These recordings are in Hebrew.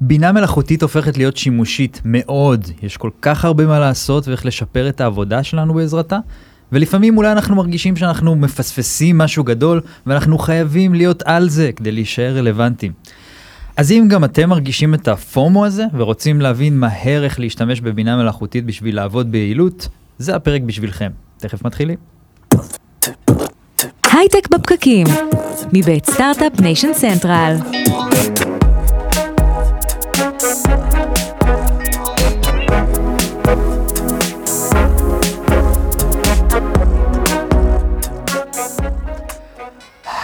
בינה מלאכותית הופכת להיות שימושית מאוד, יש כל כך הרבה מה לעשות ואיך לשפר את העבודה שלנו בעזרתה, ולפעמים אולי אנחנו מרגישים שאנחנו מפספסים משהו גדול, ואנחנו חייבים להיות על זה כדי להישאר רלוונטיים. אז אם גם אתם מרגישים את הפומו הזה, ורוצים להבין מהר איך להשתמש בבינה מלאכותית בשביל לעבוד ביעילות, זה הפרק בשבילכם. תכף מתחילים. הייטק בפקקים, מבית Start-Up Nation Central.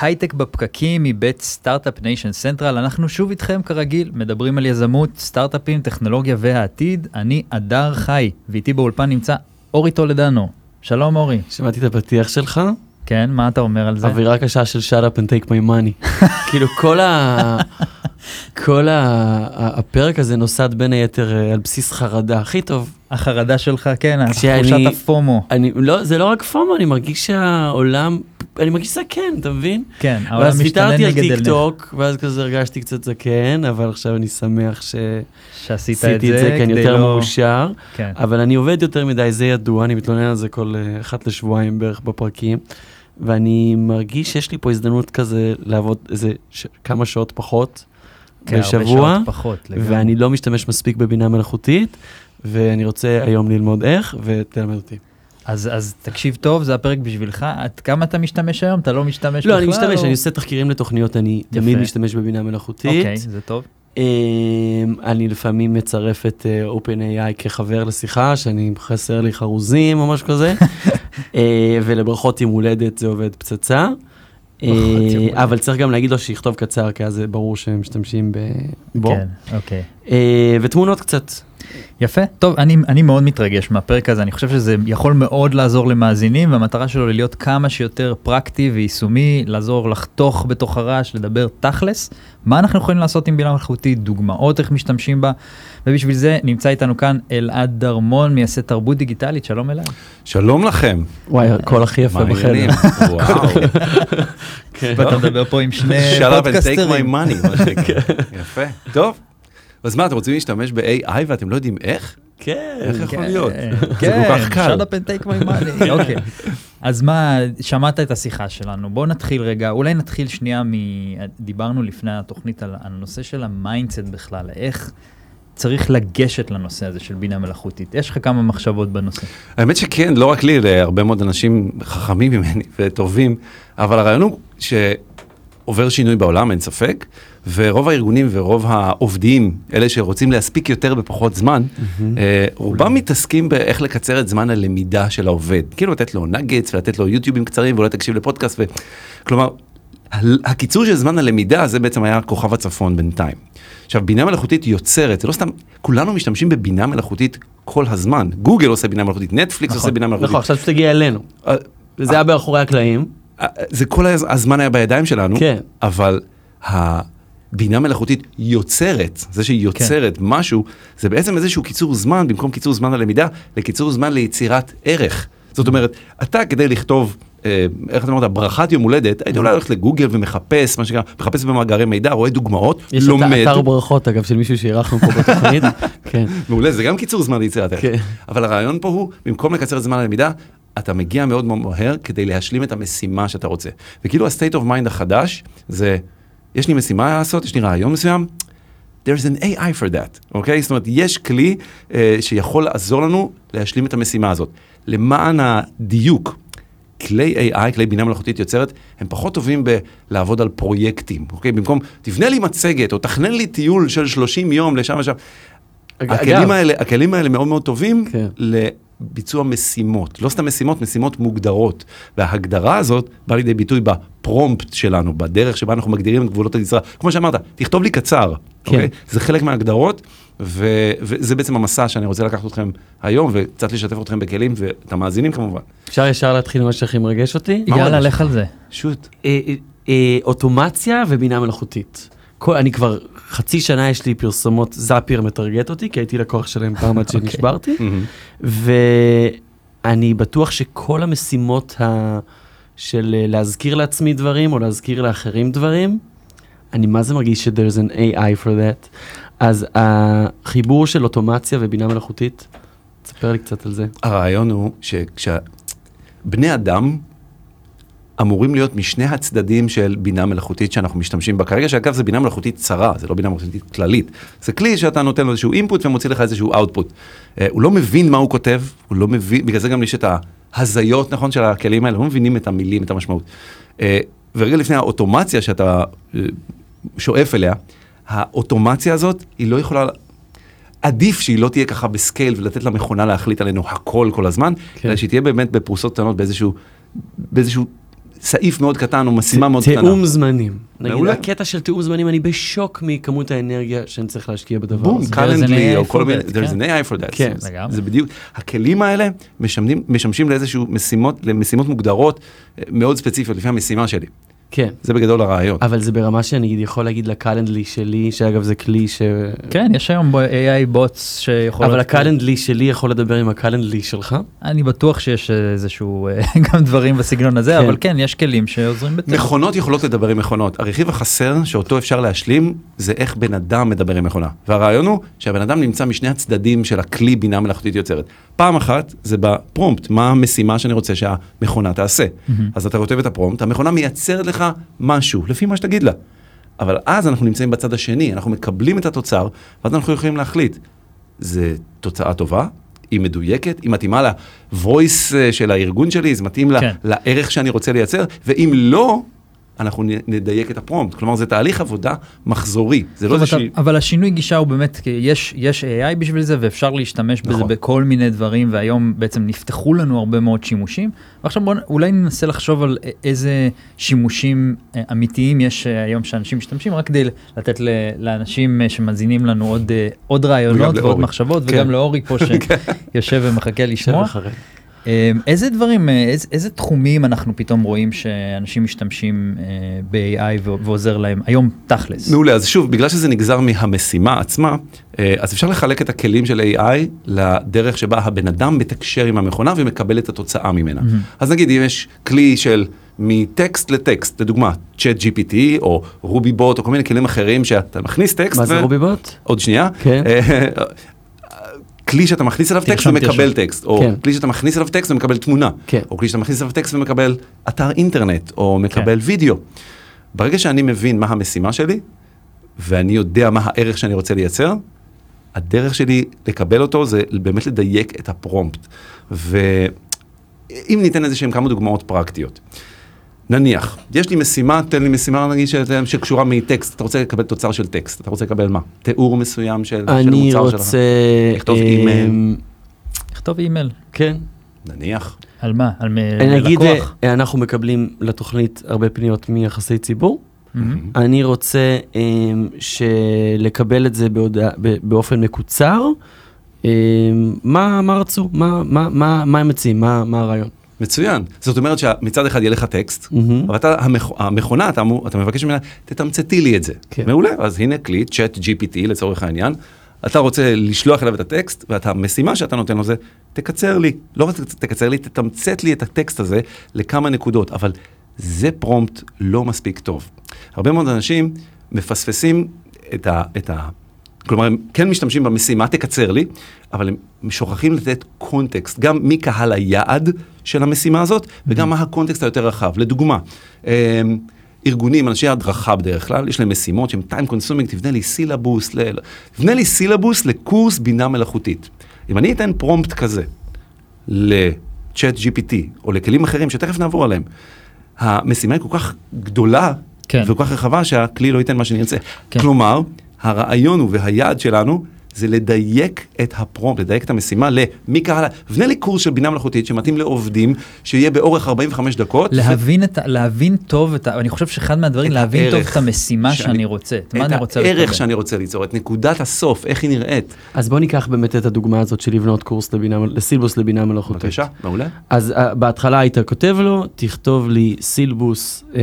הייטק בפקקים מבית Start-Up Nation Central, אנחנו שוב איתכם כרגיל, מדברים על יזמות, סטארט-אפים, טכנולוגיה והעתיד. אני אדר חי, ואיתי באולפן נמצא אורי טולדנו. שלום אורי. שמעתי את הפתיח שלך, כן, מה אתה אומר על זה? אווירה קשה של shut up and take my money. כאילו כל ה... כל ה... הפרק הזה נוסד בין היתר אה, על בסיס חרדה, הכי טוב. החרדה שלך, כן, תחושת ה-FOMO. אני, לא, זה לא רק FOMO, אני מרגיש שהעולם, אני מרגיש זקן, אתה מבין? כן, העולם ואז משתנה ויתרתי על נגד טיק טוק, ואז כזה הרגשתי קצת זקן, אבל עכשיו אני שמח שעשית את זה, את זה, כי אני יותר לא- מאושר. כן. אבל אני עובד יותר מדי, זה ידוע, אני מתלונן על זה כל אה, אחת לשבועיים בערך בפרקים, ואני מרגיש שיש לי פה הזדמנות כזה לעבוד איזה ש... כמה שעות פחות כן, בשבוע, שעות פחות, לגמרי. ואני לא משתמש מספיק בבינה מלאכותית, ואני רוצה היום ללמוד איך, ותלמד אותי. אז, אז תקשיב טוב, זה הפרק בשבילך. עד כמה אתה משתמש היום? אתה לא משתמש לא, בכלל? אני משתמש, או- אני עושה תחקירים לתוכניות, אני יפה. תמיד משתמש בבינה מלאכותית. אוקיי, זה טוב. אמ, אני לפעמים מצרף את אה, OpenAI כחבר לשיחה, שאני חסר לי חרוזים או משהו כזה, ולברכות יום הולדת זה עובד פצצה. אה. אבל צריך גם להגיד לו שיכתוב קצר, כי אז זה ברור שהם משתמשים בו. כן, אוקיי. אה, ותמונות קצת. יפה. טוב, אני, אני מאוד מתרגש מהפרק הזה, אני חושב שזה יכול מאוד לעזור למאזינים, והמטרה שלו היא להיות כמה שיותר פרקטי ויישומי, לעזור לחתוך בתוך הרעש, לדבר תכלס, מה אנחנו יכולים לעשות עם בינה מלאכותית, דוגמאות איך משתמשים בה, ובשביל זה נמצא איתנו כאן אלעד דרמון, מייסד תרבות דיגיטלית, שלום אלעד. שלום לכם. וואי, הקול הכי יפה בחדר. וואו. כן. ואתה מדבר פה עם שני Shut up and take my פודקסטרים. money, מה שנקרא. יפה. טוב. אז מה, אתם רוצים להשתמש ב-AI ואתם לא יודעים איך? כן. איך יכול להיות? זה כן, כל כך קל. shut up and take my money. אוקיי. אז מה, שמעת את השיחה שלנו, בואו נתחיל רגע, אולי נתחיל שנייה מ... דיברנו לפני התוכנית על על הנושא של ה mindset בכלל, איך צריך לגשת לנושא הזה של בינה מלאכותית. יש לך כמה מחשבות בנושא. האמת שכן, לא רק לי, להרבה מאוד אנשים חכמים ממני וטובים, אבל הרעיון הוא שעובר שינוי בעולם, אין ספק, ורוב הארגונים ורוב העובדים, אלה שרוצים להספיק יותר בפחות זמן, אה, רובם מתעסקים באיך לקצר את זמן הלמידה של העובד. כאילו לתת לו nudges ולתת לו יוטיובים קצרים ואולי תקשיב לפודקאסט. ו... כלומר, הקיצור של זמן הלמידה זה בעצם היה כוכב הצפון בינתיים. עכשיו, בינה מלאכותית יוצרת, זה לא סתם, כולנו משתמשים בבינה מלאכותית כל הזמן. גוגל עושה בינה מלאכותית, נטפליקס נכון, עושה בינה מלאכותית. נכון, עכשיו שתגיע אלינו. אה, וזה היה מאחורי הקלעים. אה, זה כל הז- הזמן היה בידיים שלנו, כן. אבל הבינה מלאכותית יוצרת, זה שהיא יוצרת כן. משהו, זה בעצם איזשהו קיצור זמן, במקום קיצור זמן ללמידה, לקיצור זמן ליצירת ערך. זאת אומרת, אתה כדי לכתוב, אה, איך אתה אומר, ברכת יום הולדת, היית אולי הולך לגוגל ומחפש, מה שנקרא, מחפש במאגרי מידע, רואה דוגמאות, יש לומד. את אתר ברכות, אגב, של מישהו שאירחנו פה בתוכנית. כן. מעולה, זה גם קיצור זמן ליצירת ערך. כן. אבל הרעיון פה הוא, במקום לקצר את זמן הלמידה, אתה מגיע מאוד מהר כדי להשלים את המשימה שאתה רוצה. וכאילו ה-state of mind החדש, זה, יש לי משימה לעשות, יש לי רעיון מסוים, there's an AI for that, אוקיי? זאת אומרת, יש כלי אה, שיכול לעזור לנו להשלים את המשימה הזאת. למען הדיוק, כלי AI, כלי בינה מלאכותית יוצרת, הם פחות טובים בלעבוד על פרויקטים, אוקיי? במקום, תבנה לי מצגת, או תכנן לי טיול של 30 יום לשם ושם. הכלים האלה, הכלים האלה מאוד מאוד טובים כן. לביצוע משימות. לא סתם משימות, משימות מוגדרות. וההגדרה הזאת באה לידי ביטוי בפרומפט שלנו, בדרך שבה אנחנו מגדירים את גבולות הגזרה. כמו שאמרת, תכתוב לי קצר, כן. אוקיי? זה חלק מההגדרות, ו- וזה בעצם המסע שאני רוצה לקחת אתכם היום, וקצת לשתף אתכם בכלים, ואת המאזינים כמובן. אפשר ישר להתחיל עם מה שהכי מרגש אותי? יאללה? לך על זה. שוט. אה, אה, אה, אוטומציה ובינה מלאכותית. כל, אני כבר חצי שנה יש לי פרסומות, זאפייר מטרגט אותי, כי הייתי לקוח שלהם פעם עד שנשברתי, ואני בטוח שכל המשימות ה... של אה, להזכיר לעצמי דברים, או להזכיר לאחרים דברים, אני מה זה מרגיש ש- there's an AI for that. אז החיבור של אוטומציה ובינה מלאכותית, תספר לי קצת על זה. הרעיון הוא שכשבני אדם אמורים להיות משני הצדדים של בינה מלאכותית שאנחנו משתמשים בה כרגע, שאגב זה בינה מלאכותית צרה, זה לא בינה מלאכותית כללית. זה כלי שאתה נותן לו איזשהו אינפוט ומוציא לך איזשהו אאוטפוט. אה, הוא לא מבין מה הוא כותב, הוא לא מבין, בגלל זה גם יש את ההזיות, נכון, של הכלים האלה, לא מבינים את המילים, את המשמעות. אה, ורגע לפני האוטומציה שאתה אה, שואף אליה, האוטומציה הזאת, היא לא יכולה... עדיף שהיא לא תהיה ככה בסקייל ולתת למכונה להחליט עלינו הכל כל הזמן, כן. אלא שהיא תהיה באמת בפרוסות קטנות באיזשהו, באיזשהו סעיף מאוד קטן או משימה מאוד קטנה. תיאום זמנים. נגיד. הקטע של תיאום זמנים, אני בשוק מכמות האנרגיה שאני צריך להשקיע בדבר בום, הזה. קלנדלי, AI או כל מיני, there's כן. an AI for that. כן. זה- לגמרי. זה בדיוק, הכלים האלה משמשים, משמשים לאיזשהו משימות, למשימות מוגדרות אה, מאוד ספציפיות לפי המשימה שלי. כן. זה בגדול הרעיון. אבל זה ברמה שאני יכול להגיד לקלנדלי שלי, שאגב זה כלי ש... כן, יש היום ב- AI בוטס שיכולות... אבל הקלנדלי שלי יכול לדבר עם הקלנדלי שלך? אני בטוח שיש איזשהו, אה, גם דברים בסגנון הזה, כן. אבל כן, יש כלים שעוזרים בזה. מכונות יכולות לדבר עם מכונות. הרכיב החסר שאותו אפשר להשלים זה איך בן אדם מדבר עם מכונה. והרעיון הוא שהבן אדם נמצא משני הצדדים של הכלי בינה מלאכותית יוצרת. פעם אחת זה בפרומפט, מה המשימה שאני רוצה שהמכונה תעשה. אז אתה כותב את הפרומפט, המכונה מייצרת לך משהו, לפי מה שתגיד לה. אבל אז אנחנו נמצאים בצד השני, אנחנו מקבלים את התוצר, ואז אנחנו יכולים להחליט. זה תוצאה טובה, היא מדויקת, היא מתאימה ל-voice אה, של הארגון שלי, זה מתאים לה, כן. לערך שאני רוצה לייצר, ואם לא, אנחנו נדייק את הפרומפט. כלומר, זה תהליך עבודה מחזורי, זה לא שהיא... אבל השינוי גישה הוא באמת, יש, יש AI בשביל זה ואפשר להשתמש בזה נכון. בכל מיני דברים והיום בעצם נפתחו לנו הרבה מאוד שימושים. ועכשיו בוא נ- אולי ננסה לחשוב על איזה שימושים אה, אמיתיים יש אה, היום שאנשים משתמשים, רק כדי לתת לאנשים אה, שמאזינים לנו עוד, עוד רעיונות ועוד לאורי. מחשבות כן. וגם לאורי פה שיושב ומחכה לשמוע. אה, איזה דברים, אה, איזה, איזה תחומים אנחנו פתאום רואים שאנשים משתמשים אה, ב-AI ועוזר להם היום תכלס? מעולה, אז שוב, בגלל שזה נגזר מהמשימה עצמה, אה, אז אפשר לחלק את הכלים של AI לדרך שבה הבן אדם מתקשר עם המכונה ומקבל את התוצאה ממנה. אז נגיד, אם יש כלי של מטקסט לטקסט, לדוגמה, צ'אט GPT או רובי בוט או כל מיני כלים אחרים שאתה מכניס טקסט, מה זה ו- רובי בוט? עוד שנייה, כן. כלי שאתה מכניס אליו טקסט ומקבל תרשום. טקסט, או כן. כלי שאתה מכניס אליו טקסט ומקבל תמונה, כן. או כלי שאתה מכניס אליו טקסט ומקבל אתר אינטרנט, או מקבל וידאו. ברגע שאני מבין מה המשימה שלי, ואני יודע מה הערך שאני רוצה לייצר, הדרך שלי לקבל אותו זה באמת לדייק את הפרומפט. ואם ניתן איזה שהם כמה דוגמאות פרקטיות. נניח, יש לי משימה, תן לי משימה נגיד ש- שקשורה מטקסט, אתה רוצה לקבל תוצר של טקסט, אתה רוצה לקבל מה? תיאור מסוים של, של אני המוצר שלך? רוצה... לכתוב אה, אימייל. לכתוב אימייל. כן. נניח. על מה? על מ- אני אגיד, לקוח? אה, אנחנו מקבלים לתוכנית הרבה פניות מיחסי ציבור. מהמם. אני רוצה אה, לקבל את זה בהודעה- ב- באופן מקוצר. אה, מה מה רצו? מה- מה- מה מה הם מציעים? מה מה הרעיון? מצוין. זאת אומרת שמצד אחד יהיה לך טקסט, מהמם. אבל אתה, המכ... המכונה, אתה, אתה מבקש ממנה, תתמצתי לי את זה. כן. מעולה, אז הנה כלי, צ'אט GPT לצורך העניין. אתה רוצה לשלוח אליו את הטקסט, והמשימה שאתה נותן לו זה, תקצר לי. לא רק תקצר לי, תתמצת לי את הטקסט הזה לכמה נקודות, אבל זה פרומפט לא מספיק טוב. הרבה מאוד אנשים מפספסים את ה... את ה כלומר, הם כן משתמשים במשימה, תקצר לי, אבל הם שוכחים לתת קונטקסט, גם מי קהל היעד של המשימה הזאת, וגם מה הקונטקסט היותר רחב. לדוגמה, אמ, ארגונים, אנשי הדרכה בדרך כלל, יש להם משימות שהם time consuming, תבנה לי סילבוס, ל... תבנה לי סילבוס לקורס בינה מלאכותית. אם אני אתן פרומפט כזה ל-chat GPT, או לכלים אחרים שתכף נעבור עליהם, המשימה היא כל כך גדולה, כן. וכל כך רחבה שהכלי לא ייתן מה שאני ארצה. כן. כלומר, הרעיון הוא והיעד שלנו זה לדייק את הפרומפט, לדייק את המשימה למי קהל, בנה לי קורס של בינה מלאכותית שמתאים לעובדים, שיהיה באורך 45 דקות. להבין, את, ה- להבין טוב, את ה, אני חושב שאחד מהדברים, את להבין טוב את המשימה שאני- שאני רוצה, את מה אני רוצה את הערך לקבל. שאני רוצה ליצור, את נקודת הסוף, איך היא נראית. אז בוא ניקח באמת את הדוגמה הזאת של לבנות קורס לבינה, לסילבוס לבינה מלאכותית. בבקשה, מעולה. אז uh, בהתחלה היית כותב לו, תכתוב לי סילבוס uh,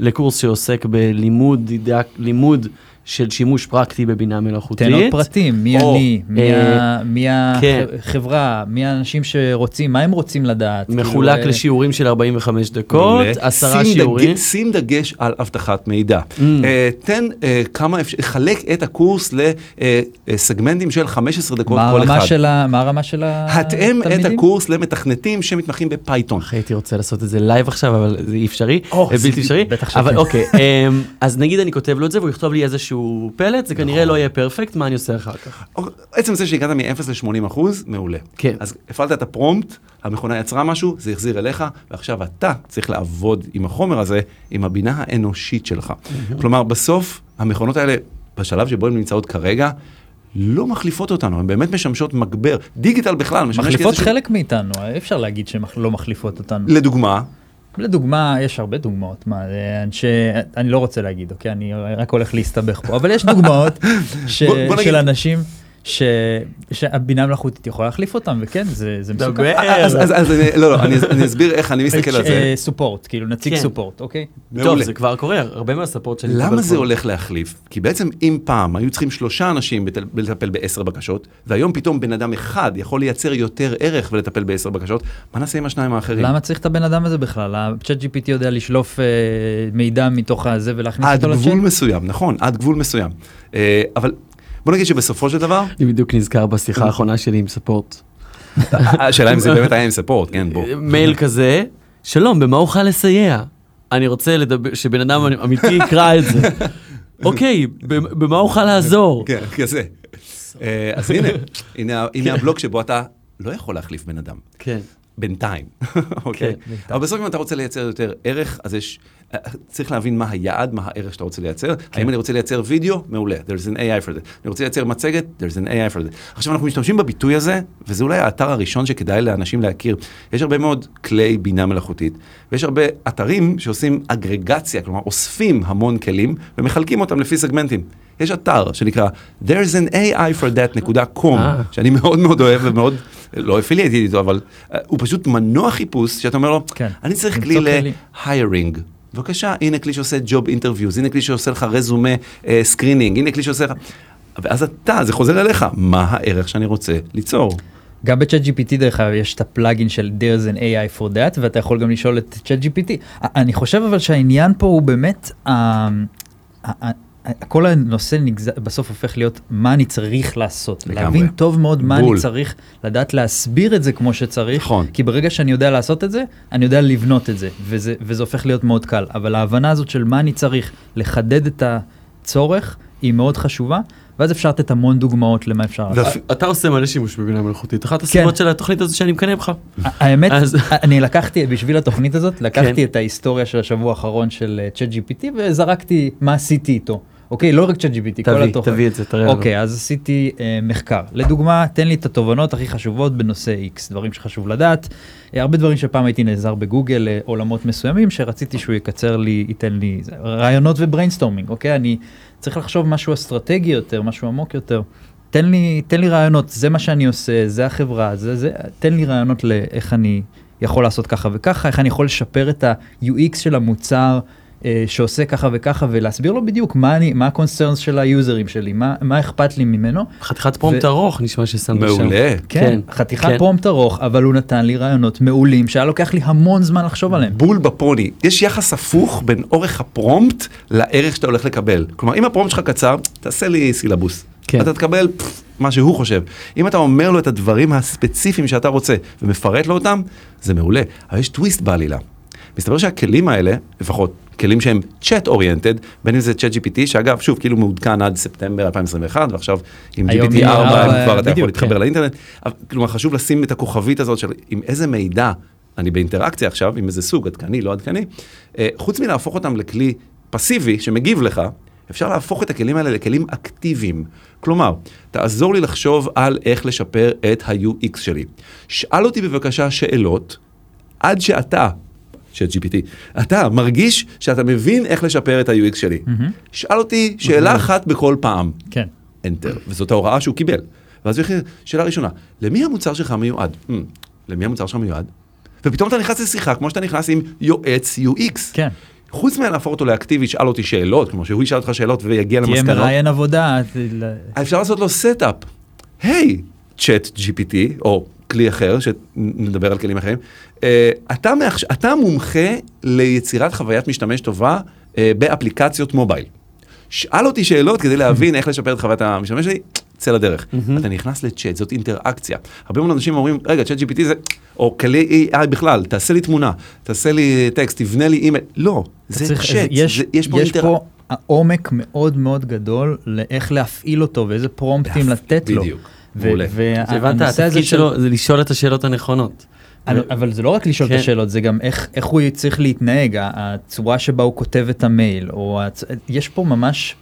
לקורס שעוסק בלימוד דידק, לימוד של שימוש פרקטי בבינה מלאכותית. תן עוד פרטים, מי או, אני, מי אה, ה- מי כן. החברה, מי האנשים שרוצים, מה הם רוצים לדעת. מחולק כאילו, אה, לשיעורים של 45 דקות. עשרה שיעורים. דגש, שים דגש על אבטחת מידע. Mm. אה, תן אה, כמה אפשר, חלק את הקורס לסגמנטים של 15 דקות מה כל אחד. של ה- מה הרמה של התלמידים? התאם את הקורס למתכנתים שמתמחים בפייתון. אחי, הייתי רוצה לעשות את זה לייב עכשיו, אבל זה אי אפשרי, זה בלתי אפשרי. בטח שכן. אבל אוקיי, אמ, אז נגיד אני כותב לו את זה והוא יכתוב לי איזשהו פלט, זה כנראה לא יהיה perfect, מה אני עושה אחר כך? עצם זה שהגעת מ-0 ל-80 אחוז, מעולה. כן. אז הפעלת את הפרומפט, המכונה יצרה משהו, זה החזיר אליך, ועכשיו אתה צריך לעבוד עם החומר הזה, עם הבינה האנושית שלך. כלומר, בסוף, המכונות האלה, בשלב שבו הן נמצאות כרגע, לא מחליפות אותנו, הן באמת משמשות מגבר. דיגיטל בכלל משמש מחליפות כאיזשהו- חלק מאיתנו, אי אפשר להגיד שהן לא מחליפות אותנו. לדוגמה, לדוגמה, יש הרבה דוגמאות, מה, זה אנשי, אני לא רוצה להגיד, אוקיי, אני רק הולך להסתבך פה, אבל יש דוגמאות ש, בוא- בוא נגיד- של אנשים ש, שהבינה מלאכותית יכולה להחליף אותם, וכן, זה, זה מסוכן. דבר. אז, אז, אז אני, לא, לא, אני, אני אסביר איך אני מסתכל על זה. אה, סופורט, כאילו נציג כן. סופורט, אוקיי? טוב. זה כבר קורה, הרבה מהספורט שאני מקבל למה זה הולך להחליף? כי בעצם אם פעם היו צריכים שלושה אנשים לטפל בעשר בקשות, והיום פתאום בן אדם אחד יכול לייצר יותר ערך ולטפל בעשר בקשות, מה נעשה עם השניים האחרים? למה צריך את הבן אדם הזה בכלל? ה-chat GPT יודע לשלוף אה, מידע מתוך הזה ולהכניס עד אותו גבול לצ'אט? מסוים, נכון, עד גבול מסוים. אה, אבל בוא נגיד שבסופו של דבר, אני בדיוק נזכר בשיחה האחרונה שלי עם ספורט. השאלה אם זה באמת היה עם ספורט, כן, בוא. מייל כזה, שלום, במה אוכל לסייע? אני רוצה לדבר, שבן אדם אמיתי יקרא את זה. אוקיי, במ- במה אוכל לעזור? כן, כזה. אה, אז הנה, הנה- הנה הבלוק שבו אתה לא יכול להחליף בן אדם. כן. בינתיים, אוקיי? כן, אבל בסוף אם אתה רוצה לייצר יותר ערך, אז יש, צריך להבין מה היעד, מה הערך שאתה רוצה לייצר. כן. האם אני רוצה לייצר וידאו? מעולה, there's an AI for that. אני רוצה לייצר מצגת? there's an AI for that. עכשיו אנחנו משתמשים בביטוי הזה, וזה אולי האתר הראשון שכדאי לאנשים להכיר. יש הרבה מאוד כלי בינה מלאכותית, ויש הרבה אתרים שעושים אגרגציה, כלומר אוספים המון כלים ומחלקים אותם לפי סגמנטים. יש אתר שנקרא there's an AI for that.com, אה. שאני מאוד מאוד אוהב ומאוד, לא affiliated איתו, אבל אה, הוא פשוט מנוע חיפוש, שאתה אומר לו, כן. אני צריך כלי. ל-hiring. בבקשה, הנה כלי שעושה job interviews, הנה כלי שעושה לך resume screening, הנה כלי שעושה לך... ואז אתה, זה חוזר אליך, מה הערך שאני רוצה ליצור? גם בצ'אט GPT דרך אגב יש את הפלאגין של there's an AI for that ואתה יכול גם לשאול את צ'אט GPT. אני חושב אבל שהעניין פה הוא באמת, אה, כל הנושא נגז... בסוף הופך להיות מה אני צריך לעשות. לגמרי. להבין טוב מאוד מה בול. אני צריך, לדעת להסביר את זה כמו שצריך. נכון. כי ברגע שאני יודע לעשות את זה, אני יודע לבנות את זה, וזה, וזה הופך להיות מאוד קל. אבל ההבנה הזאת של מה אני צריך, לחדד את הצורך, היא מאוד חשובה, ואז אפשר לתת המון דוגמאות למה אפשר לעשות. ואפ- אתה עושה מלא שימוש בבינה מלאכותית, אחת הסיבות של התוכנית הזו שאני מקנא בך. האמת, אז- אני לקחתי, בשביל התוכנית הזאת, לקחתי כן. את ההיסטוריה של השבוע האחרון של ChatGPT וזרקתי מה עשיתי איתו. אוקיי, לא רק ChatGPT, כל התוכן. תביא את זה, תראה לנו. אוקיי, אז עשיתי אה, מחקר. לדוגמה, תן לי את התובנות הכי חשובות בנושא X, דברים שחשוב לדעת. אה, הרבה דברים שפעם הייתי נעזר בגוגל, אה, עולמות מסוימים, שרציתי שהוא יקצר לי, ייתן לי זה, רעיונות ו brainstorming, אוקיי? אני צריך לחשוב משהו אסטרטגי יותר, משהו עמוק יותר. תן לי, תן לי רעיונות, זה מה שאני עושה, זה החברה, זה זה, תן לי רעיונות לאיך אני יכול לעשות ככה וככה, איך אני יכול לשפר את ה-UX של המוצר שעושה ככה וככה, ולהסביר לו בדיוק מה אני, מה הקונצרנס של היוזרים שלי, מה, מה אכפת לי ממנו. חתיכת פרומפט ו- ארוך נשמע ששמת שם. מעולה. כן, כן, חתיכת כן. פרומפט ארוך, אבל הוא נתן לי רעיונות מעולים, שהיה לוקח לי המון זמן לחשוב עליהם. בול בפוני. יש יחס הפוך בין אורך הפרומפט לערך שאתה הולך לקבל. כלומר, אם הפרומפט שלך קצר, תעשה לי סילבוס. כן. אתה תקבל פפ, מה שהוא חושב. אם אתה אומר לו את הדברים הספציפיים שאתה רוצה ומפרט לו אותם, זה מעולה. אבל יש טוויסט בעלילה. מסתבר שהכלים האלה, לפחות כלים שהם צ'אט אוריינטד, בין אם זה צ'אט GPT, שאגב, שוב, כאילו מעודכן עד ספטמבר 2021, ועכשיו עם GPT יהיה 4 ארבע, כבר אתה יכול להתחבר כן. לאינטרנט. כלומר, חשוב לשים את הכוכבית הזאת של עם איזה מידע אני באינטראקציה עכשיו, עם איזה סוג, עדכני, לא עדכני. אה, חוץ מלהפוך אותם לכלי פסיבי שמגיב לך, אפשר להפוך את הכלים האלה לכלים אקטיביים. כלומר, תעזור לי לחשוב על איך לשפר את ה-UX שלי. שאל אותי בבקשה שאלות, עד שאתה, של GPT, אתה מרגיש שאתה מבין איך לשפר את ה-UX שלי. שאל אותי שאלה אחת בכל פעם. כן. Enter, וזאת ההוראה שהוא קיבל. ואז הוא יחליט, שאלה ראשונה, למי המוצר שלך מיועד? Hmm, למי המוצר שלך מיועד? ופתאום אתה נכנס לשיחה כמו שאתה נכנס עם יועץ UX. כן. חוץ מלהפוך אותו לאקטיבי, שאל אותי שאלות, כמו שהוא ישאל אותך שאלות ויגיע תהיה למסקנות, מראיין עבודה. אפשר לעשות לו setup. היי, ChatGPT, או כלי אחר, שנדבר על כלים אחרים, אה, אתה, מעכשיו, אתה מומחה ליצירת חוויית משתמש טובה אה, באפליקציות מובייל. שאל אותי שאלות כדי להבין איך לשפר את חוויית המשתמש שלי, צא לדרך. אתה נכנס לצ'אט, זאת אינטראקציה. הרבה מאוד אנשים אומרים, רגע, ChatGPT זה, או כלי AI בכלל, תעשה לי תמונה, תעשה לי טקסט, תבנה לי אימייל. לא, זה צ'אט, יש, יש פה יש אינטראקציה. פה עומק מאוד מאוד גדול לאיך להפעיל אותו ואיזה פרומפטים לתת לו. בדיוק, מעולה. הבנת, התפקיד של- שלו זה לשאול את השאלות הנכונות. אבל- זה לא רק לשאול את כן. השאלות, זה גם איך, איך הוא צריך להתנהג, הצורה שבה הוא כותב את המייל, או הצ... יש פה ממש,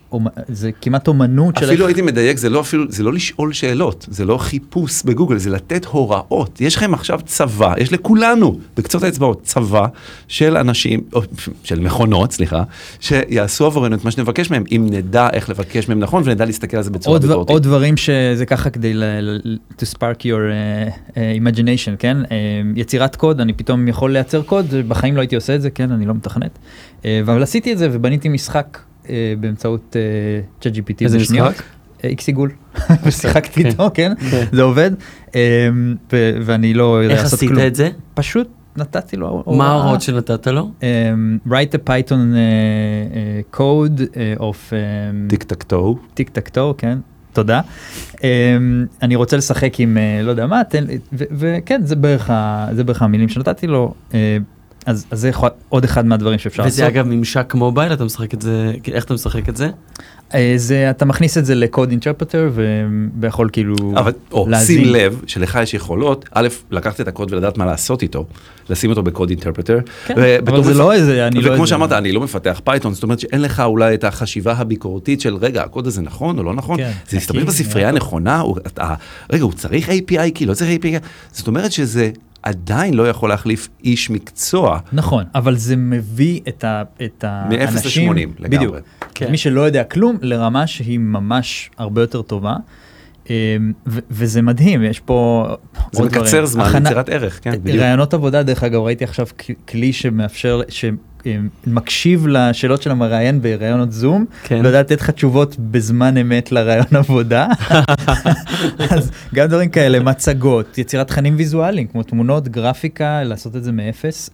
זה כמעט אומנות של... אפילו הייתי מדייק, זה לא אפילו, זה לא לשאול שאלות, זה לא חיפוש בגוגל, זה לתת הוראות. יש לכם עכשיו צבא, יש לכולנו, בקצות האצבעות, צבא של אנשים, או של מכונות, סליחה, שיעשו עבורנו את מה שנבקש מהם, אם נדע איך לבקש מהם נכון ונדע להסתכל על זה בצורה ביקורתית. עוד דברים שזה ככה כדי ל- to spark your uh, uh, imagination, כן? Uh, יצירת קוד, אני פתאום יכול לייצר קוד, בחיים לא הייתי עושה את זה, כן? אני לא מתכנת. Uh, אבל עשיתי את זה ובניתי משחק באמצעות uh, ChatGPT איזה בשניות. משחק? אה, איקס עיגול, ושיחקתי כן. איתו, כן? כן. זה עובד, ו- ואני לא יודע איך לעשות עשית כלום. את זה? פשוט נתתי לו הוראה. מה ההוראות שנתת לו? Um, write a Python uh, uh, code of טיק טק טו. טיק טק טו, כן, תודה. Um, אני רוצה לשחק עם, uh, לא יודע מה, תן, לי- ו- וכן, זה בערך, ה- זה בערך המילים שנתתי לו. אז, אז זה יכול- עוד אחד מהדברים שאפשר וזה לעשות. אגב ממשק מובייל, אתה משחק את זה, איך אתה משחק את זה? Uh, זה, אתה מכניס את זה ל Code Interpreter ויכול כאילו אבל, או, להזין. שים לב שלך יש יכולות, א', לקחת את הקוד ולדעת מה לעשות איתו, לשים אותו בקוד אינטרפטר. כן, ובתור אבל זה מפ- לא איזה, אני לא וכמו איזה... שאמרת, אני לא מפתח פייתון, זאת אומרת שאין לך אולי את החשיבה הביקורתית של רגע, הקוד הזה נכון או לא נכון, כן, זה הסתבר נקי, בספרייה הנכונה, רגע, הוא צריך API כי לא צריך API, זאת אומרת שזה עדיין לא יכול להחליף איש מקצוע. נכון, אבל זה מביא את, ה, את האנשים, ל-80 לגמרי. בדיוק, כן. מי שלא יודע כלום, לרמה שהיא ממש הרבה יותר טובה. אמ, ו- וזה מדהים, יש פה זה מקצר דברים. זמן הכנה- ליצירת ערך, כן, בדיוק. רעיונות עבודה, דרך אגב, ראיתי עכשיו כלי שמאפשר, שמקשיב לשאלות של המראיין בראיונות זום, כן. ויודע לתת לך תשובות בזמן אמת לרעיון עבודה. אז גם דברים כאלה, מצגות, יצירת תכנים ויזואליים, כמו תמונות, גרפיקה, לעשות את זה מאפס.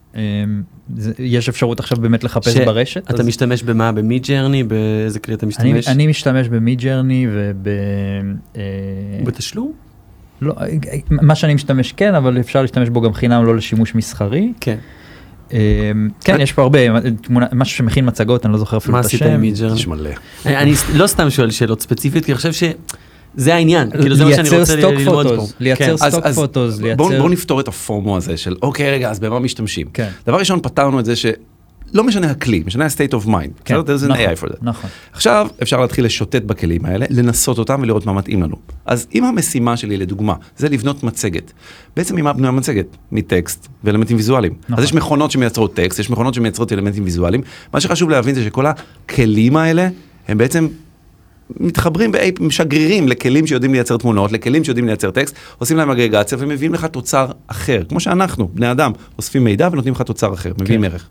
זה- יש אפשרות עכשיו באמת לחפש ש- ברשת. אתה אז- משתמש במה? במי ג'רני? באיזה כלי אתה אני, משתמש? אני משתמש במי ג'רני וב... אה, בתשלום? לא, מה שאני משתמש כן, אבל אפשר להשתמש בו גם חינם לא לשימוש מסחרי. כן. אה, כן, יש פה הרבה, תמונה, משהו שמכין מצגות, אני לא זוכר אפילו מה את עשית השם. עם מי ג'רני? יש מלא. אני אני לא סתם שואל שאלות ספציפית, כי אני חושב שזה העניין. כאילו זה מה שאני לייצר רוצה סטוק ללמוד פה. פוטוס, לייצר כן. סטוק פוטוס, בואו לייצר... בוא נפתור את הפומו הזה של אוקיי רגע אז במה משתמשים. כן. דבר ראשון פתרנו את זה שלא משנה הכלי, משנה ה-state of mind. כן, בסדר? נכון, AI for that. נכון. עכשיו אפשר להתחיל לשוטט בכלים האלה, לנסות אותם ולראות מה מתאים לנו. אז אם המשימה שלי לדוגמה זה לבנות מצגת, בעצם ממה בנויה מצגת? מטקסט ואלמנטים ויזואליים. נכון. אז יש מכונות שמייצרות טקסט, יש מכונות שמייצרות אלמנטים ויזואליים. מה שחשוב להבין זה שכל הכלים האלה הם בעצם מתחברים, משגרירים לכלים שיודעים לייצר תמונות, לכלים שיודעים לייצר טקסט, עושים להם אגרגציה ומביאים לך תוצר אחר, כמו שאנחנו, בני אדם, אוספים מידע ונותנים לך תוצר אחר, מביאים כן. ערך.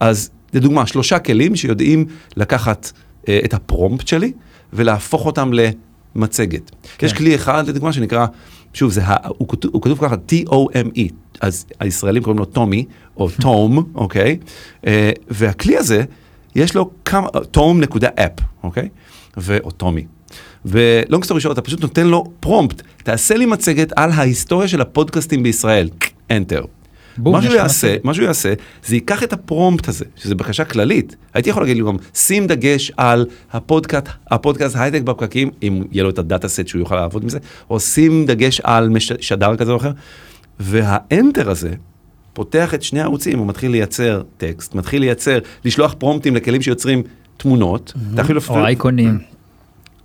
אז לדוגמה, שלושה כלים שיודעים לקחת אה, את הפרומפט שלי ולהפוך אותם למצגת. כן. יש כלי אחד, לדוגמה, שנקרא, שוב, זה, הוא, כתוב, הוא כתוב ככה, T-O-M-E, אז הישראלים קוראים לו טומי, או תום, אוקיי? אה, והכלי הזה, יש לו כמה, tome.app, אוקיי? ו- או Tome. ו long story short, אתה פשוט נותן לו פרומפט, תעשה לי מצגת על ההיסטוריה של הפודקאסטים בישראל, enter. בום, מה שהוא יעשה. מה שהוא יעשה, זה ייקח את הפרומפט הזה, שזו בקשה כללית. הייתי יכול להגיד לו גם, שים דגש על הפודקאסט, הפודקאסט הייטק בפקקים, אם יהיה לו את ה data set שהוא יוכל לעבוד עם זה, או שים דגש על מש, שדר כזה או אחר. וה enter הזה פותח את שני הערוצים, הוא מתחיל לייצר טקסט, מתחיל לייצר, לשלוח פרומפטים לכלים שיוצרים תמונות, אתה אפילו או אייקונים.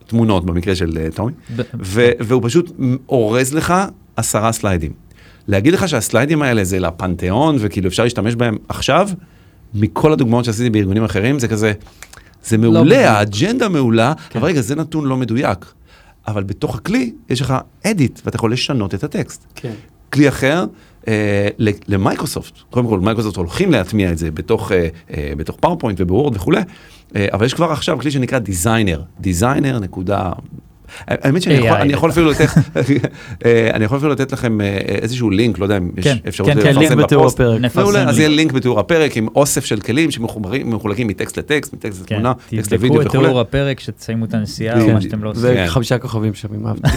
תמונות במקרה של אה, טומי, ב- והוא פשוט אורז לך עשרה סליידים. להגיד לך שהסליידים האלה זה לפנתיאון וכאילו אפשר להשתמש בהם עכשיו, מכל הדוגמאות שעשיתי בארגונים אחרים זה כזה, זה בדיוק. מעולה, האג'נדה מעולה, אבל רגע זה נתון לא מדויק. אבל בתוך הכלי יש לך אדיט ואתה יכול לשנות את הטקסט. כן. כלי אחר, אה, למייקרוסופט. קודם כל, מייקרוסופט הולכים להטמיע את זה בתוך, אה, אה, בתוך פאורפוינט ובוורד וכולי, אה, אבל יש כבר עכשיו כלי שנקרא דיזיינר, דיזיינר נקודה. האמת שאני יכול, AI. אני יכול אפילו לתת, אה, אני יכול אפילו לתת לכם אה, איזשהו לינק, לא יודע אם יש כן, אפשרות כן, כן, כן, לינק לפרסם בתיאור בפוסט. הפרק. נפרסם מעולה, אז לינק. יהיה לינק בתיאור הפרק עם אוסף של כלים שמחולקים מטקסט לטקסט, מטקסט כן, לתמונה, טקסט תבדקו לוידאו את וכולי. תיאור הפרק שתסיימו את הנסיעה או כן. מה שאתם לא עושים. כן. וחמישה כוכבים שם אהבתי.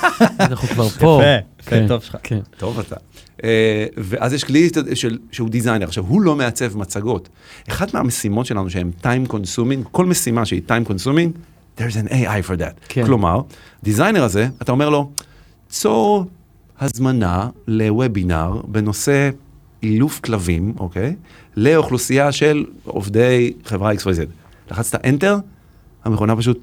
אנחנו כבר פה. יפה, כן, טוב שלך. כן. טוב אתה. אה, ואז יש כלי שהוא דיזיינר. עכשיו, הוא לא מעצב מצגות. אחת מהמשימות שלנו שהן time consuming, כל משימה שהיא time consuming, there's an AI for that. כן. כלומר, דיזיינר הזה, אתה אומר לו, צור הזמנה לוובינר בנושא אילוף כלבים, אוקיי? לאוכלוסייה של עובדי חברה XYZ. לחצת enter, המכונה פשוט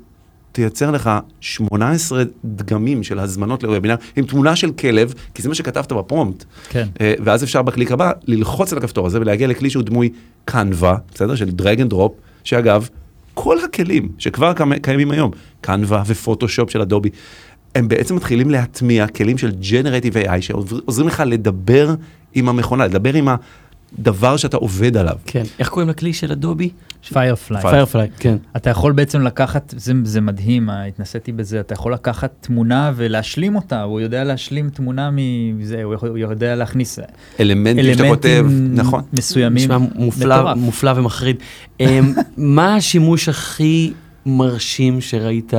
תייצר לך 18 דגמים של הזמנות לוובינר עם תמונה של כלב, כי זה מה שכתבת בפרומפט. כן. אה, ואז אפשר בקליק הבא ללחוץ על הכפתור הזה ולהגיע לכלי שהוא דמוי קנווה, בסדר? של drag and drop, שאגב, כל הכלים שכבר קיימים היום, קנווה ופוטושופ של אדובי, הם בעצם מתחילים להטמיע כלים של generative AI שעוזרים לך לדבר עם המכונה, לדבר עם הדבר שאתה עובד עליו. כן. איך קוראים לכלי של אדובי? פיירפליי. פיירפליי, כן. אתה יכול בעצם לקחת, זה, זה מדהים, התנסיתי בזה, אתה יכול לקחת תמונה ולהשלים אותה, הוא יודע להשלים תמונה מזה, הוא יכול- הוא יודע להכניס אלמנטים שאתה כותב, נכון. מסוימים. נשמע מופלא. מופלא ומחריד. אמ, מה השימוש הכי מרשים שראית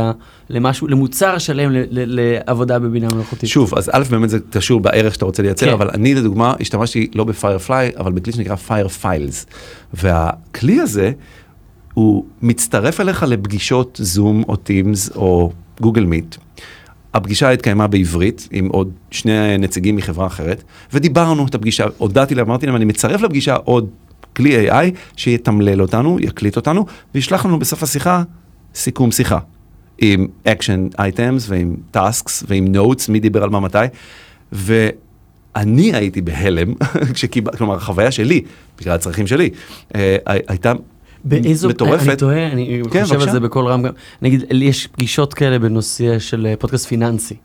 למשהו, למוצר שלם ל- ל- לעבודה בבינה מלאכותית? שוב, אז א', באמת זה קשור בערך שאתה רוצה לייצר, כן. אבל אני לדוגמה השתמשתי לא בפיירפליי, אבל בכלי שנקרא Fireflies. והכלי הזה, הוא מצטרף אליך לפגישות זום או Teams או Google Meet. הפגישה התקיימה בעברית עם עוד שני נציגים מחברה אחרת, ודיברנו את הפגישה, הודעתי להם, אמרתי להם, אני מצרף לפגישה עוד כלי AI שיתמלל אותנו, יקליט אותנו, וישלח לנו בסוף השיחה סיכום שיחה. עם action items ועם tasks ועם notes, מי דיבר על מה מתי. ואני הייתי בהלם, כשקיבל, כלומר, החוויה שלי, בגלל הצרכים שלי, אה, הייתה באיזו, מטורפת. אני תוהה, אני כן, חושב על בבקשה. זה בקול רם גם. נגיד, לי יש פגישות כאלה בנושא של אה, פודקאסט פיננסי.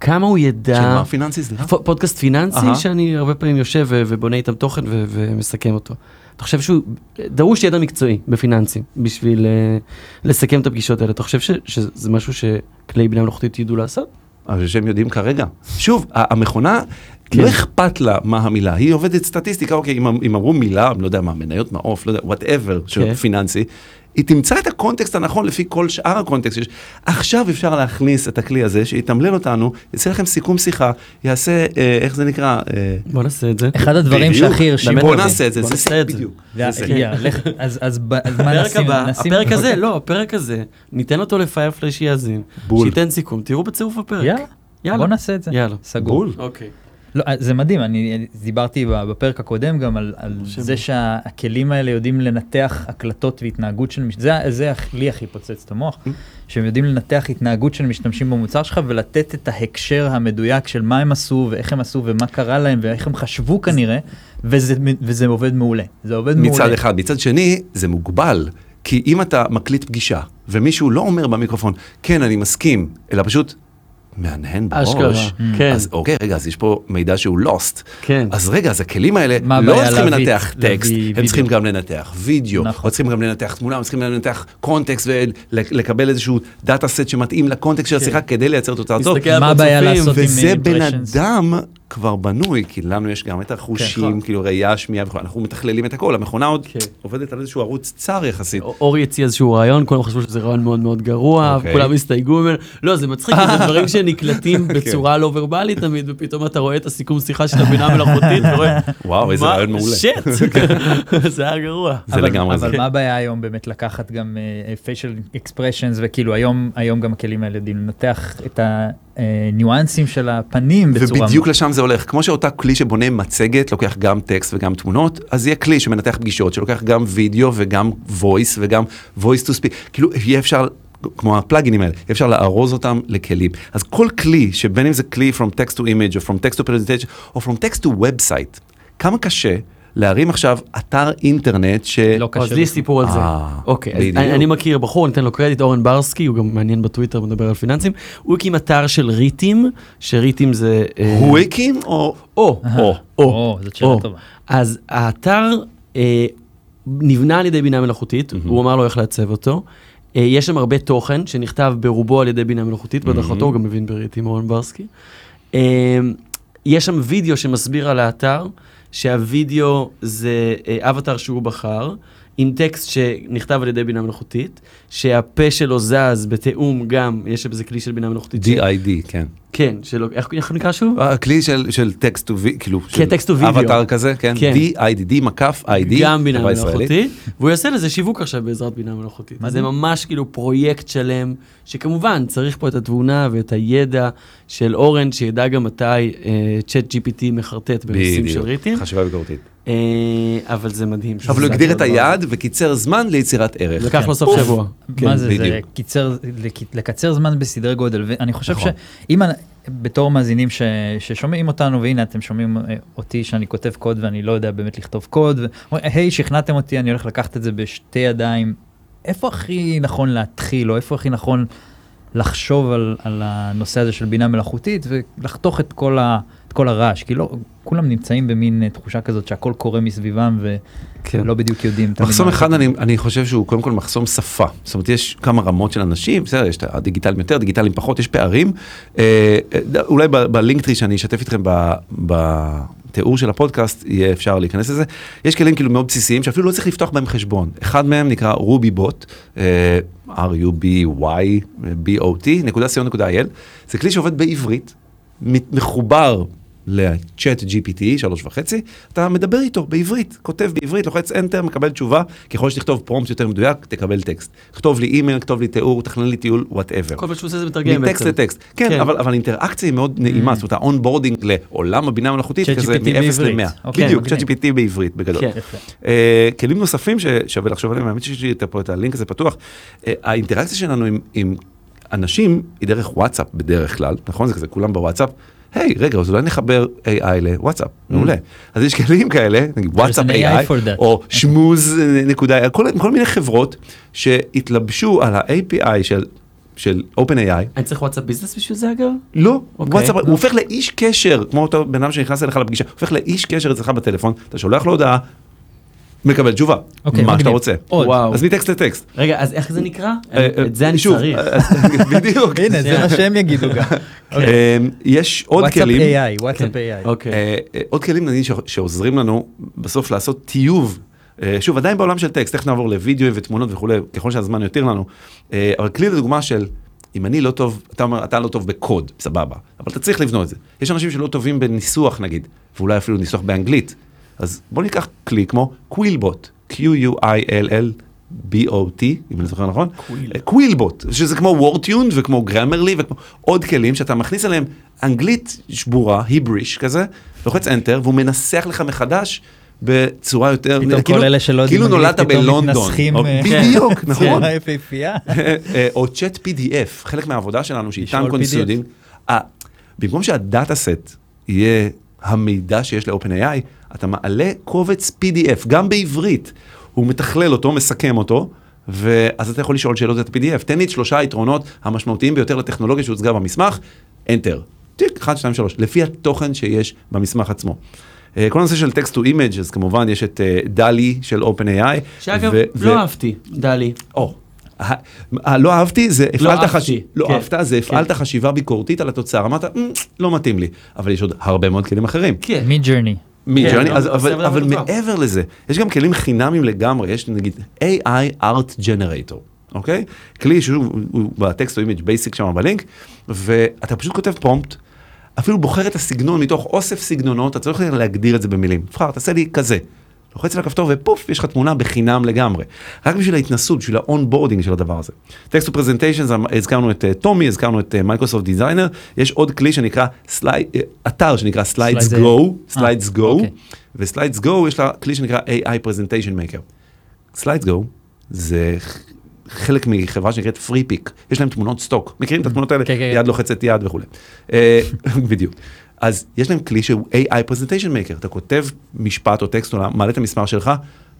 כמה הוא ידע... של מה פיננסי, סליחה? פ- פודקאסט פיננסי אהה. שאני הרבה פעמים יושב ובונה איתם תוכן ו- ומסכם אותו. אתה חושב שהוא, דרוש ידע מקצועי בפיננסים בשביל אה, לסכם את הפגישות האלה. אתה חושב ש- שזה משהו שכלי בינה מלאכותית ידעו לעשות? אבל שהם יודעים כרגע. שוב, המכונה, כן. לא אכפת לה מה המילה, היא עובדת סטטיסטיקה, אוקיי, אם, אם אמרו מילה, לא יודע מה, מניות מעוף, לא יודע, whatever, כן. פיננסי, היא תמצא את ה context הנכון לפי כל שאר ה context שיש. עכשיו אפשר להכניס את הכלי הזה, שיתמלל אותנו, יצא לכם סיכום שיחה, יעשה, אה, איך זה נקרא? אה, בוא נעשה את זה. אחד הדברים. שהכי הרשימו באמת בוא אותי. נעשה את זה, בוא זה נעשה את זה. בדיוק. יא, לך- אז אז ב- אז מה נשים? הפרק הזה, לא, הפרק הזה, ניתן אותו לפיירפליי שיאזין, בול. שייתן סיכום, תראו בצירוף הפרק. יאללה, יאללה. בוא נעשה את זה. יאללה. סגור. בול. אוקיי. לא, זה מדהים, אני דיברתי בפרק הקודם גם על, על זה שהכלים האלה יודעים לנתח הקלטות והתנהגות של משתמשים, זה, זה לי הכי פוצץ את המוח, שהם יודעים לנתח התנהגות של משתמשים במוצר שלך ולתת את ההקשר המדויק של מה הם עשו ואיך הם עשו ומה קרה להם ואיך הם חשבו כנראה, וזה, וזה עובד מעולה, זה עובד מעולה. מצד אחד. מצד שני, זה מוגבל. כי אם אתה מקליט פגישה, ומישהו לא אומר במיקרופון, כן, אני מסכים, אלא פשוט מהנהן בראש, אשכרה, כן. אז אוקיי, רגע, אז יש פה מידע שהוא lost. כן. אז רגע, אז הכלים האלה לא צריכים לנתח טקסט, הם? צריכים גם לנתח וידאו, נכון. צריכים גם לנתח תמונה, הם צריכים לנתח context ולקבל איזשהו data set שמתאים ל context של השיחה כדי לייצר תוצאה טוב. מה הבעיה לעשות עם וזה בן? אדם כבר בנוי, כי לנו יש גם את החושים, נכון. כאילו ראייה, שמיעה וכו', אנחנו מתכללים את הכל, המכונה עוד כן. עובדת על איזשהו ערוץ צר יחסית. אורי הציע איזשהו רעיון, כולם חשבו שזה רעיון מאוד מאוד גרוע, אוקיי. כולם הסתייגו ממנו. לא, זה מצחיק, זה דברים שנקלטים בצורה לא ורבלית תמיד, ופתאום אתה רואה את הסיכום שיחה של הבינה המלאכותית, ורואה, וואו, איזה? רעיון מעולה. שיט, זה היה גרוע. זה לגמרי זה. אבל מה הבעיה היום באמת לקחת גם uh, facial expressions וכאילו היום גם הכלים האלה יודעים לנתח את הניואנסים של הפנים בצורה ובדיוק לשם זה הולך, כמו שאותה כלי שבונה מצגת, לוקח גם טקסט וגם תמונות, אז יהיה כלי שמנתח פגישות, שלוקח גם וידאו וגם voice וגם voice to speak, כאילו יהיה אפשר, כמו הפלאגינים האלה, אפשר לארוז אותם לכלים. אז כל כלי, שבין אם זה כלי from text to image, או from text to presentation, או from text to website, כמה קשה להרים עכשיו אתר אינטרנט ש... לא קשה אז לי. סיפור על זה. אה, אוקיי. אני, אני מכיר בחור, ניתן לו קרדיט, אורן ברסקי, הוא גם מעניין בטוויטר, מדבר על פיננסים. הוא הקים אתר של ריטים, שריטים זה... אה, הוא הקים או... או, או. או, זאת שאלה או. טובה. אז האתר אה, נבנה על ידי בינה מלאכותית, הוא אמר לו איך לעצב אותו. אה, יש שם הרבה תוכן שנכתב ברובו על ידי בינה מלאכותית, בהדרכתו הוא גם מבין בריטים אורן ברסקי. אה, יש שם וידאו שמסביר על האתר, שהווידאו זה אה, אבטר שהוא בחר, עם טקסט שנכתב על ידי בינה מלאכותית, שהפה שלו זז בתיאום גם, יש בזה כלי של בינה מלאכותית. ש- D-ID, כן. כן, שלא, איך איך נקרא שוב? הכלי של, של text to video, כאילו, כן, text to video. אבטר כזה, כן, כן. D-ID, D מקף ID, גם בינה. מלאכותית, והוא יעשה לזה שיווק עכשיו בעזרת בינה מלאכותית. זה ממש כאילו פרויקט שלם, שכמובן צריך פה את התבונה ואת הידע של אורן, שידע גם מתי צ'אט GPT מחרטט בנושאים של ריטים, חשיבה ביקורתית. אה, אבל זה מדהים. אבל הוא הגדיר את. היעד וקיצר זמן ליצירת ערך. לקח כן. לו סוף. שבוע. כן, מה זה, זה. קיצר, לקצר זמן בסדרי גודל, ואני חושב נכון. שאם בתור מאזינים ש, ששומעים אותנו, והנה אתם שומעים אה, אותי שאני כותב קוד ואני לא יודע באמת לכתוב קוד, היי, שכנעתם אותי, אני הולך לקחת את זה בשתי ידיים, איפה הכי נכון להתחיל, או איפה הכי נכון לחשוב על, על הנושא הזה של בינה מלאכותית, ולחתוך את כל, ה, את כל הרעש, כי לא, כולם נמצאים במין אה, תחושה כזאת שהכל קורה מסביבם, כן. ולא בדיוק יודעים. מחסום אחד. אני, אני חושב שהוא קודם כל מחסום שפה. זאת אומרת, יש כמה רמות של אנשים, בסדר, יש את הדיגיטלים יותר, דיגיטלים פחות, יש פערים. אה, אה, אולי ב- בלינקטרי שאני אשתף איתכם ב- בתיאור של הפודקאסט, יהיה אפשר להיכנס לזה. יש כלים כאילו מאוד בסיסיים, שאפילו לא צריך לפתוח בהם חשבון. אחד מהם נקרא רובי בוט, r-u-b-y-b-o-t, נקודה co.il. זה כלי שעובד בעברית, מחובר ל ChatGPT, שלוש וחצי, אתה מדבר איתו בעברית, כותב בעברית, לוחץ enter, מקבל תשובה, ככל שתכתוב פרומפט יותר מדויק, תקבל טקסט. כתוב לי אימייל, כתוב לי תיאור, תכנן לי טיול, whatever. כל מה שהוא עושה זה מתרגם מטקסט בעצם. לטקסט. כן, כן. אבל אבל האינטראקציה היא מאוד נעימה, זאת אומרת ה onboarding לעולם הבינה המלאכותית, כזה מ-0 בעברית. ל-100. אוקיי, בדיוק, מגניב. ChatGPT בעברית בגדול. כן. אה, כלים נוספים ששווה לחשוב עליהם, האמת שיש לי את- פה את הלינק הזה פתוח. אה, האינטראקציה שלנו עם, עם אנשים היא דרך וואטסאפ בדרך כלל, נכון? זה כזה כולם בוואטסאפ. היי, רגע, אז אולי נחבר AI לוואטסאפ, מעולה. אז יש כלים כאלה, נגיד וואטסאפ AI AI. או שמוז אה, נקודה, כל, כל מיני חברות שהתלבשו על ה-API של, של OpenAI, אני צריך WhatsApp Business בשביל זה אגב? לא, אוקיי. וואטסאפ, הוא הופך לאיש קשר, כמו אותו בן אדם שנכנס אליך לפגישה, הופך לאיש קשר אצלך בטלפון, אתה שולח לו הודעה, מקבל תשובה, אוקיי, מה שאתה. רוצה. אז מטקסט לטקסט. רגע, אז איך זה נקרא? אה, את זה אני צריך. אה, בדיוק. הנה, זה מה שהם יגידו גם. אה, יש עוד כלים, וואטסאפ AI, וואטסאפ. AI. אה, אה, עוד כלים שעוזרים לנו בסוף לעשות טיוב. אה, שוב, עדיין בעולם של טקסט, איך נעבור לוידאו ותמונות וכולי, ככל שהזמן יותיר לנו. אה, אבל כלי לדוגמה של, אם אני לא טוב, אתה אומר, אתה לא טוב בקוד, סבבה, אבל אתה צריך לבנות את זה. יש אנשים שלא טובים בניסוח נגיד, ואולי אפילו ניסוח באנגלית. אז בוא ניקח כלי כמו קווילבוט, Q-U-I-L-L. B-O-T, אם אני זוכר נכון, קווילבוט, שזה כמו וורטיונד וכמו גרמרלי וכמו עוד כלים שאתה מכניס אליהם אנגלית שבורה, היבריש כזה, לוחץ enter והוא מנסח לך מחדש בצורה יותר, פתאום כאילו- כל אלה שלא יודעים כאילו נולדת בלונדון, אה, בדיוק, נכון, יפהפייה. אה, או צ'אט PDF, חלק מהעבודה שלנו consuming, אה, במקום שהדאטה סט יהיה המידע שיש ל-OpenAI, אתה מעלה קובץ PDF, גם בעברית, הוא מתכלל אותו, מסכם אותו, ואז אתה יכול לשאול שאלות את ה-PDF, תן לי את שלושה היתרונות המשמעותיים ביותר לטכנולוגיה שהוצגה במסמך, Enter, טיק, 1, 2, 3, לפי התוכן שיש במסמך עצמו. אה, כל הנושא של text to image, אז כמובן יש את אה, דלי של OpenAI. שאגב, ו- ו- לא אהבתי, דלי. או, לא אהבתי, זה הפעלת אהבתי, חשיבה, לא כן, אהבת, זה הפעלת חשיבה ביקורתית על התוצאה, אמרת, "מ, לא מתאים לי, אבל יש עוד הרבה מאוד כלים אחרים. כן. Midjourney. Midjourney, לא, אז- עושה אבל טובה. מעבר לזה, יש גם כלים חינמים לגמרי, יש נגיד AI Art Generator, אוקיי? כלי שהוא הוא בטקסט או image basic שם בלינק, ואתה פשוט כותב פרומפט, אפילו בוחר את הסגנון מתוך אוסף סגנונות, אתה צריך להגדיר את זה במילים. תבחר, תעשה לי כזה. לוחץ על הכפתור ופוף, יש לך תמונה בחינם לגמרי. רק בשביל ההתנסות, בשביל ה onboarding של הדבר הזה. text presentation, הזכרנו את אה, Tome, הזכרנו את Microsoft Designer, יש עוד כלי שנקרא, Slide, אה, אתר שנקרא Slides Slides, Go, אה, Slidesgo. ו Slidesgo יש לה כלי שנקרא AI Presentation Maker. Slidesgo זה חלק מחברה שנקראת Freepik, יש להם תמונות סטוק, מכירים את התמונות האלה? כן, כן, יד לוחצת יד וכולי. אה, בדיוק. אז יש להם כלי שהוא AI presentation maker, אתה כותב משפט או טקסט, או מעלה את המסמר שלך,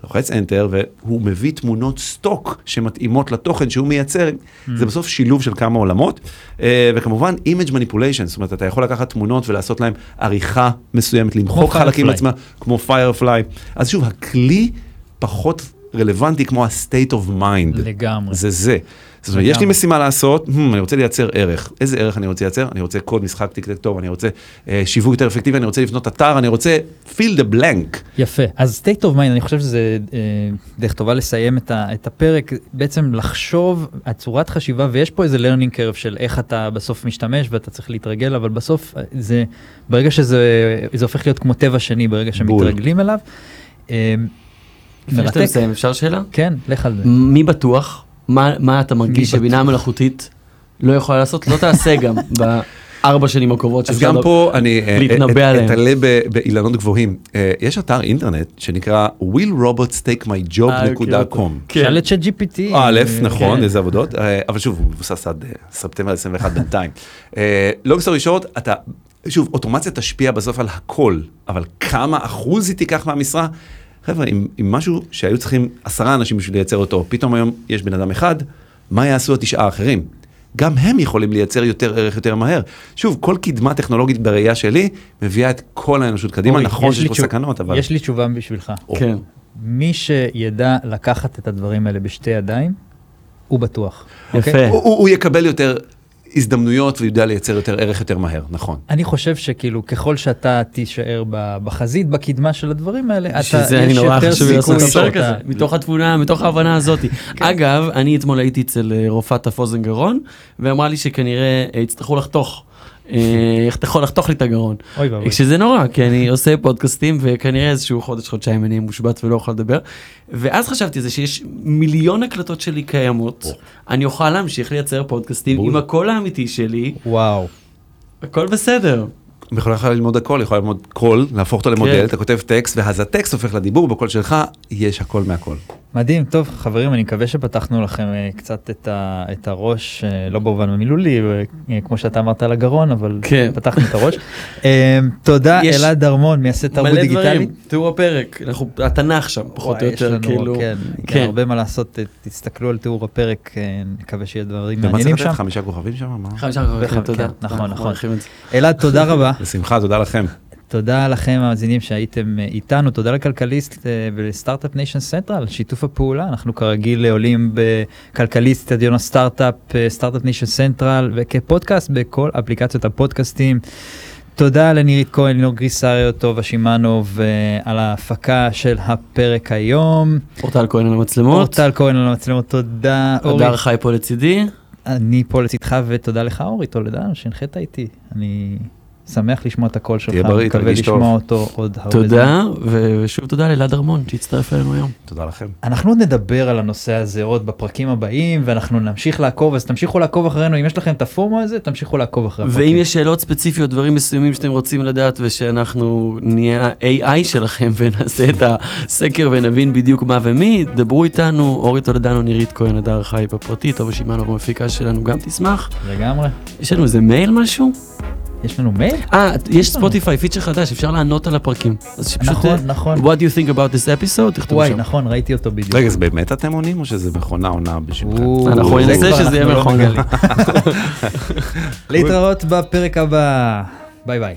לוחץ enter והוא מביא תמונות סטוק שמתאימות לתוכן שהוא מייצר, Mm. זה בסוף שילוב של כמה עולמות, אה, וכמובן image manipulation, זאת אומרת אתה יכול לקחת תמונות ולעשות להם עריכה מסוימת, למחוק חלקים. עצמם, כמו firefly, אז שוב הכלי פחות רלוונטי כמו ה-state of mind, לגמרי. זה זה. זאת אומרת, יש לי. משימה לעשות, hmm, אני רוצה לייצר ערך. איזה ערך אני רוצה לייצר? אני רוצה קוד משחק טיק טוב, אני רוצה אה, שיווק יותר אפקטיבי, אני רוצה לבנות אתר, אני רוצה fill the blank. יפה. אז state of mind, אני חושב שזה אה, דרך טובה לסיים את, הפרק, בעצם לחשוב, הצורת חשיבה, ויש פה איזה learning curve של איך אתה בסוף משתמש ואתה צריך להתרגל, אבל בסוף אה, זה, ברגע שזה זה הופך להיות כמו טבע שני, ברגע. שמתרגלים אליו. לפני שאתה. מסיים, אפשר שאלה? כן, לך על זה. מי בטוח? מה, מה אתה מרגיש שבינה? מלאכותית לא יכולה לעשות? לא תעשה גם בארבע שנים הקרובות. אז גם לדבר- פה אני אה, אה, עליהם. אתעלה באילנות גבוהים. אה, יש אתר אינטרנט שנקרא will robots take my אה, job.com. כן. שאל את ChatGPT. א', אה, נכון, כן. איזה עבודות, אה, אבל שוב, הוא מבוסס עד אה, ספטמבר 21 בינתיים. לונג סטורי short, אתה, שוב, אוטומציה תשפיע בסוף על הכל, אבל כמה אחוז היא תיקח מהמשרה? חבר'ה, עם, עם משהו שהיו צריכים עשרה אנשים בשביל לייצר אותו, פתאום היום יש בן אדם אחד, מה יעשו התשעה האחרים? גם הם יכולים לייצר יותר ערך יותר מהר. שוב, כל קדמה טכנולוגית בראייה שלי מביאה את כל האנושות קדימה, אורי, נכון יש שיש פה תשוב- סכנות, אבל... יש לי תשובה בשבילך. או, כן. מי שידע לקחת את הדברים האלה בשתי ידיים, הוא בטוח. יפה. אוקיי? הוא, הוא, הוא יקבל יותר הזדמנויות ויודע לייצר יותר ערך יותר מהר, נכון. אני חושב שכאילו ככל שאתה תישאר בחזית, בקדמה של הדברים האלה, אתה, יש נורא יותר חשוב לי לעשות את סיכוי שאתה... מתוך התבונה, מתוך ההבנה הזאת. אגב, אני אתמול הייתי אצל אה, רופאת אף אוזן גרון, ואמרה לי שכנראה אה, יצטרכו לחתוך. אה, יצטרכו לחתוך לי את הגרון. אוי ואבוי. שזה נורא, כי אני עושה פודקאסטים, וכנראה איזשהו חודש, חודשיים אני מושבת ולא אוכל לדבר. ואז חשבתי זה שיש מיליון הקלטות שלי קיימות, אני אוכל להמשיך לייצר פודקאסטים. עם הקול האמיתי שלי, וואו. הכל בסדר. יכולה ללמוד הכל, יכולה ללמוד קול, להפוך אותו למודל, כן. אתה כותב טקסט, ואז הטקסט הופך לדיבור, בקול שלך יש הכל מהכל. מדהים, טוב חברים, אני מקווה שפתחנו לכם אה, קצת את, ה, את הראש, אה, לא במובן המילולי, אה, כמו שאתה אמרת על הגרון, אבל כן. פתחנו את הראש. אה, תודה יש אלעד דרמון, מייסד תרבות מלא דיגיטלית. דברים, תיאור הפרק, אנחנו, התנ"ך שם, פחות או יותר, לנו, כאילו. כן, כן, כן. הרבה מה לעשות, תסתכלו על תיאור הפרק, נקווה שיהיה דברים מעניינים? שם. חמישה כוכבים שם? חמישה כן, תודה. נכון, אנחנו נכון. זה. אלעד, תודה רבה. בשמחה, תודה לכם. תודה לכם המאזינים שהייתם אה, איתנו, תודה לכלכליסט אה, ול Start-Up Nation Central על שיתוף הפעולה. אנחנו כרגיל עולים בכלכליסט, אדיון הסטארט-אפ, אה, Start-Up Nation Central, וכפודקאסט בכל אפליקציות הפודקאסטים. תודה לנירית כהן, לינור גריסריו, טובה שמאנוב על ההפקה של הפרק היום. אורטל כהן על המצלמות, אורטל כהן על המצלמות, תודה. הדר חי פה לצידי. אני פה לצדך ותודה לך אורי טולדנו שהנחית איתי. אני שמח לשמוע את הקול שלך, תהיה בריא, מקווה תרגיש טוב. לשמוע אותו עוד הרבה זמן. תודה, ושוב תודה לאלעד ארמון שהצטרף אלינו היום. תודה לכם. אנחנו עוד נדבר על הנושא הזה עוד בפרקים הבאים ואנחנו נמשיך לעקוב אז תמשיכו לעקוב אחרינו אם יש לכם את הפורמו הזה תמשיכו לעקוב אחרי הפרקים. ואם יש שאלות ספציפיות, דברים מסוימים שאתם רוצים לדעת, ושאנחנו נהיה ה-AI שלכם ונעשה את הסקר ונבין בדיוק מה ומי, דברו איתנו, אורי טולדנו, נירית כהן, הדר חי בפרטי, טובה שמענו במפיקה שלנו גם תשמח. לגמרי. יש לנו איזה מייל משהו? יש לנו מייל? אה, יש. ספוטיפיי, פיצ'ר חדש, אפשר לענות על הפרקים. אז שפשוט, נכון, אה, נכון. What do you think about this episode? וואי שם. נכון ראיתי אותו בדיוק. רגע, זה באמת אתם עונים או שזה מכונה עונה בשבילכם? או, אנחנו ננסה שזה יהיה מכונה. מגלים. להתראות בפרק הבא. ביי ביי.